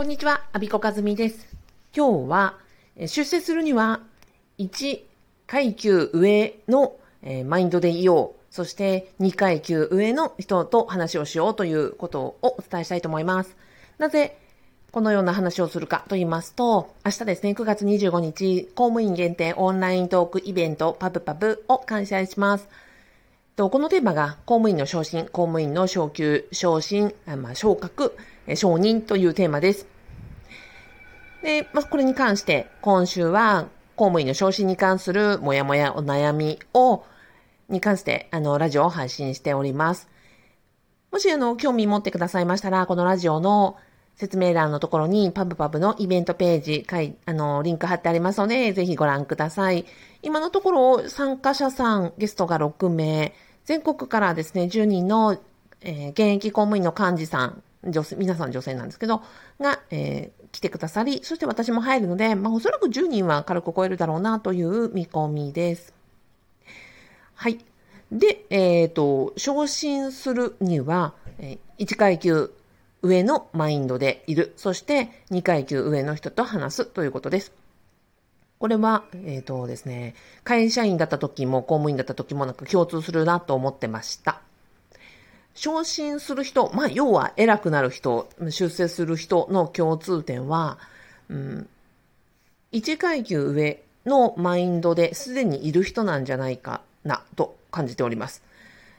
こんにちは、アビコカズミです。今日は、出世するには、1階級上の、えー、マインドでいよう。そして2階級上の人と話をしようということをお伝えしたいと思います。なぜこのような話をするかと言いますと、明日ですね、9月25日、公務員限定オンライントークイベントパブパブを開催します。このテーマが公務員の昇進、公務員の昇給、昇進、まあ、昇格、承認というテーマです。で、まあ、これに関して、今週は公務員の昇進に関するもやもやお悩みを、に関して、あの、ラジオを配信しております。もし、あの、興味持ってくださいましたら、このラジオの説明欄のところに、パブパブのイベントページ、かい、あの、リンク貼ってありますので、ぜひご覧ください。今のところ、参加者さん、ゲストが6名、全国からですね、10人の、えー、現役公務員の幹事さん、女性、皆さん女性なんですけど、が、えー、来てくださり、そして私も入るので、まあ、おそらく10人は軽く超えるだろうなという見込みです。はい。で、えっ、ー、と、昇進するには、え、1階級上のマインドでいる。そして2階級上の人と話すということです。これは、えっ、ー、とですね、会社員だった時も公務員だった時もなんか共通するなと思ってました。昇進する人、まあ、要は偉くなる人、出世する人の共通点は、うん、1階級上のマインドですでにいる人なんじゃないかなと感じております。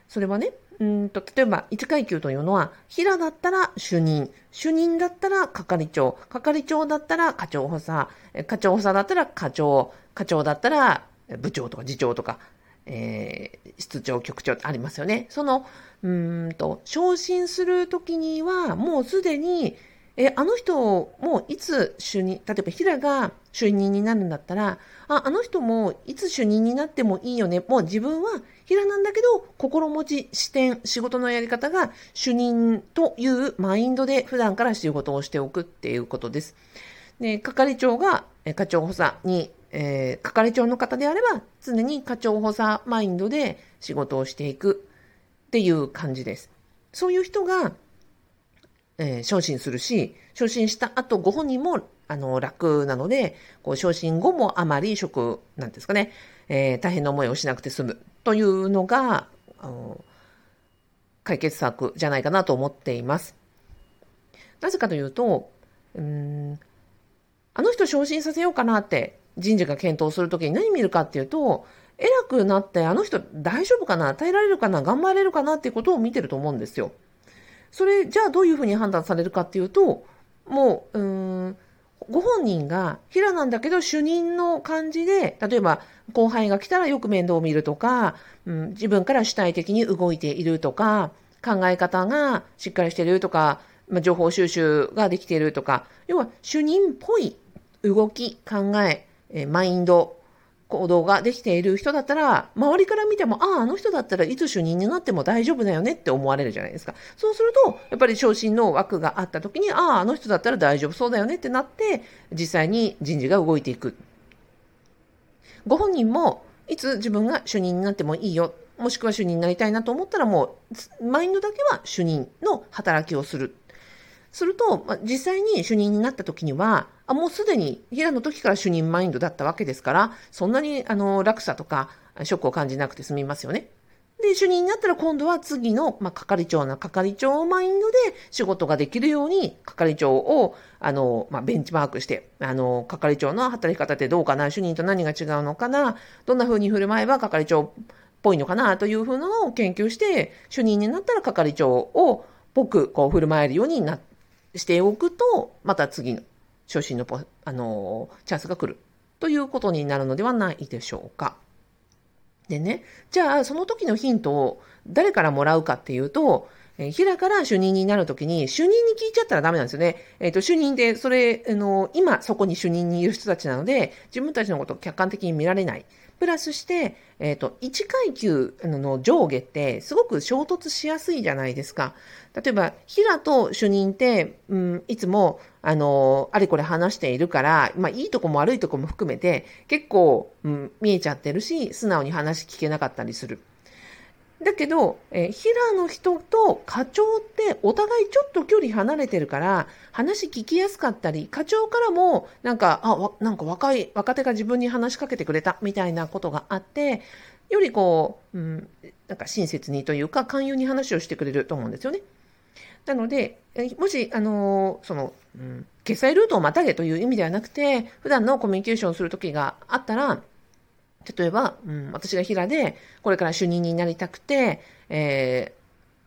それはね、うんと例えば1階級というのは、平だったら主任、主任だったら係長、係長だったら課長補佐、課長補佐だったら課長、課長だったら部長とか次長とか、えー、室長、局長ってありますよね。その、うんと、昇進するときには、もうすでに、え、あの人、もいつ主任、例えば平が主任になるんだったら、あ、あの人もいつ主任になってもいいよね。もう自分は平なんだけど、心持ち、視点、仕事のやり方が主任というマインドで普段から仕事をしておくっていうことです。で、係長が課長補佐にえー、係長の方であれば、常に課長補佐マインドで仕事をしていくっていう感じです。そういう人が、えー、昇進するし、昇進した後ご本人も、あの、楽なので、こう、昇進後もあまり職、なんですかね、えー、大変な思いをしなくて済むというのが、あの解決策じゃないかなと思っています。なぜかというと、うん、あの人昇進させようかなって人事が検討するときに何見るかっていうと、偉くなってあの人大丈夫かな耐えられるかな頑張れるかなっていうことを見てると思うんですよ。それ、じゃあどういうふうに判断されるかっていうと、もう、うん、ご本人が平なんだけど主任の感じで、例えば後輩が来たらよく面倒を見るとか、うん、自分から主体的に動いているとか、考え方がしっかりしてるとか、まあ、情報収集ができているとか、要は主任っぽい動き、考え、えマインド、行動ができている人だったら、周りから見ても、ああ、あの人だったらいつ主任になっても大丈夫だよねって思われるじゃないですか。そうすると、やっぱり昇進の枠があった時に、ああ、あの人だったら大丈夫そうだよねってなって、実際に人事が動いていく。ご本人も、いつ自分が主任になってもいいよ、もしくは主任になりたいなと思ったらもう、マインドだけは主任の働きをする。すると、まあ、実際に主任になった時には、あもうすでに平の時から主任マインドだったわけですから、そんなにあの落差とかショックを感じなくて済みますよね。で、主任になったら今度は次の、まあ、係長な係長マインドで仕事ができるように、係長を、あの、まあ、ベンチマークして、あの、係長の働き方ってどうかな主任と何が違うのかなどんな風に振る舞えば係長っぽいのかなという風なのを研究して、主任になったら係長をぽくこう振る舞えるようになって、しておくと、また次の昇進のポ、あのチャンスが来るということになるのではないでしょうか。でね、じゃあその時のヒントを誰からもらうかっていうと、えー、平から主任になるときに、主任に聞いちゃったらダメなんですよね。えっ、ー、と、主任で、それ、あの、今そこに主任にいる人たちなので、自分たちのことを客観的に見られない。プラスして、えっ、ー、と、1階級の上下ってすごく衝突しやすいじゃないですか。例えば、平と主任って、うん、いつも、あの、あれこれ話しているから、まあ、いいとこも悪いとこも含めて、結構、うん、見えちゃってるし、素直に話聞けなかったりする。だけど、えー、平の人と課長ってお互いちょっと距離離れてるから、話聞きやすかったり、課長からも、なんか、あ、なんか若い、若手が自分に話しかけてくれたみたいなことがあって、よりこう、うん、なんか親切にというか、寛容に話をしてくれると思うんですよね。なので、もし、あの、その、うん、決済ルートをまたげという意味ではなくて、普段のコミュニケーションをするときがあったら、例えば、うん、私が平で、これから主任になりたくて、え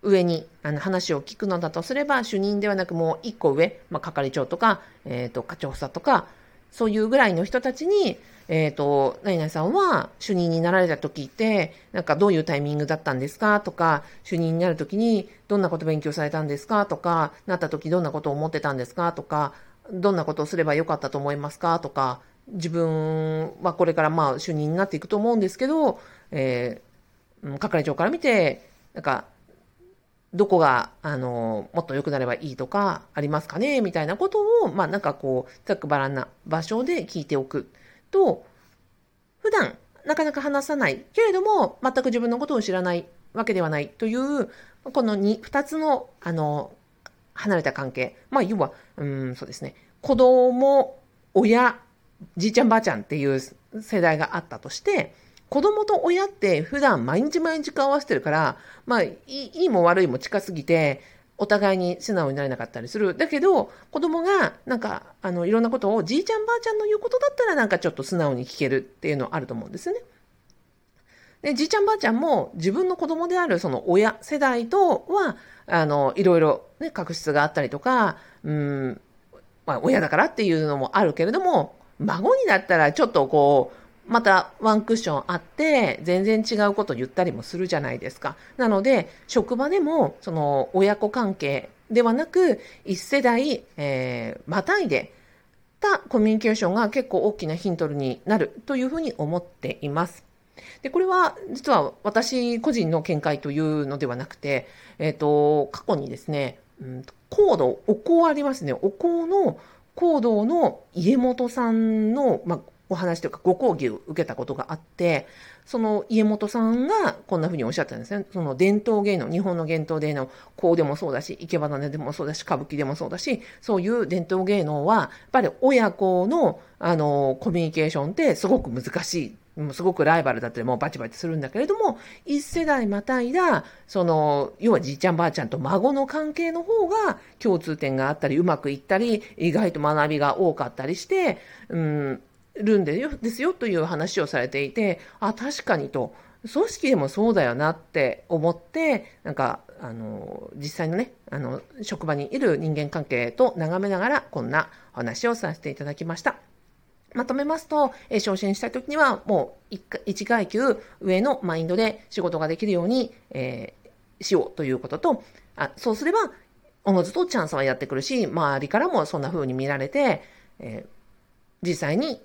ー、上にあの話を聞くのだとすれば、主任ではなくもう一個上、まあ、係長とか、えっ、ー、と、課長補佐とか、そういうぐらいの人たちに、えっ、ー、と、何々さんは主任になられた時って、なんかどういうタイミングだったんですかとか、主任になる時にどんなこと勉強されたんですかとか、なった時どんなことを思ってたんですかとか、どんなことをすればよかったと思いますかとか、自分はこれからまあ主任になっていくと思うんですけど、えー、係長から見て、なんか、どこが、あの、もっと良くなればいいとか、ありますかね？みたいなことを、まあなんかこう、ざっくばらんな場所で聞いておくと、普段なかなか話さないけれども、全く自分のことを知らないわけではないという、この2二つの、あの、離れた関係。まあ、要は、うん、そうですね。子供、親、じいちゃんばあちゃんっていう世代があったとして、子供と親って普段毎日毎日顔合わせてるから、まあ、いいも悪いも近すぎて、お互いに素直になれなかったりする。だけど、子供が、なんか、あの、いろんなことを、じいちゃんばあちゃんの言うことだったら、なんかちょっと素直に聞けるっていうのはあると思うんですね。で、じいちゃんばあちゃんも、自分の子供である、その親世代とは、あの、いろいろ、ね、確執があったりとか、うん、まあ、親だからっていうのもあるけれども、孫になったらちょっとこう、またワンクッションあって、全然違うこと言ったりもするじゃないですか。なので、職場でも、その、親子関係ではなく、一世代、えー、またいでたコミュニケーションが結構大きなヒントになるというふうに思っています。で、これは実は私個人の見解というのではなくて、えっ、ー、と、過去にですね、うん、コード、お香ありますね。お香の行動の家元さんの、まあ、お話というかご講義を受けたことがあって、その家元さんがこんな風におっしゃったんですね。その伝統芸能、日本の伝統芸能、こうでもそうだし、生け花でもそうだし、歌舞伎でもそうだし、そういう伝統芸能は、やっぱり親子の、あの、コミュニケーションってすごく難しいすごくライバルだったりもうバチバチするんだけれども、一世代またいだ、その、要はじいちゃんばあちゃんと孫の関係の方が共通点があったり、うまくいったり、意外と学びが多かったりして、うん、るんですよという話をされていて、あ、確かにと、組織でもそうだよなって思って、なんか、あの、実際のね、あの、職場にいる人間関係と眺めながら、こんな話をさせていただきました。まとめますと、えー、昇進したい時には、もう1階級上のマインドで仕事ができるように、えー、しようということと、あそうすれば、おのずとチャンスはやってくるし、周りからもそんな風に見られて、えー、実際に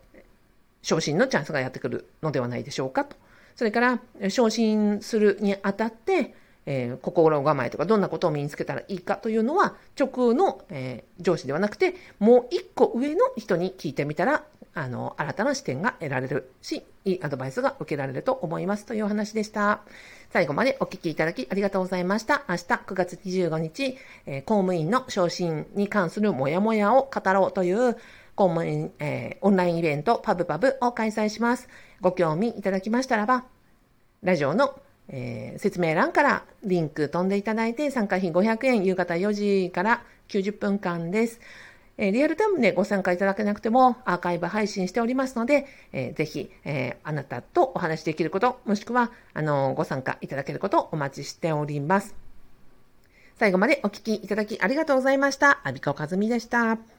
昇進のチャンスがやってくるのではないでしょうかと。それから、昇進するにあたって、えー、心構えとかどんなことを身につけたらいいかというのは、直の、えー、上司ではなくて、もう一個上の人に聞いてみたらあの、新たな視点が得られるし、いいアドバイスが受けられると思いますというお話でした。最後までお聞きいただきありがとうございました。明日9月25日、えー、公務員の昇進に関するモヤモヤを語ろうという公務員、えー、オンラインイベントパブパブを開催します。ご興味いただきましたらば、ラジオのえー、説明欄からリンク飛んでいただいて参加費500円夕方4時から90分間です。えリアルタイムでご参加いただけなくてもアーカイブ配信しておりますので、えー、ぜひ、え、あなたとお話しできること、もしくは、あのご参加いただけることをお待ちしております。最後までお聞きいただきありがとうございました。アビコカズミでした。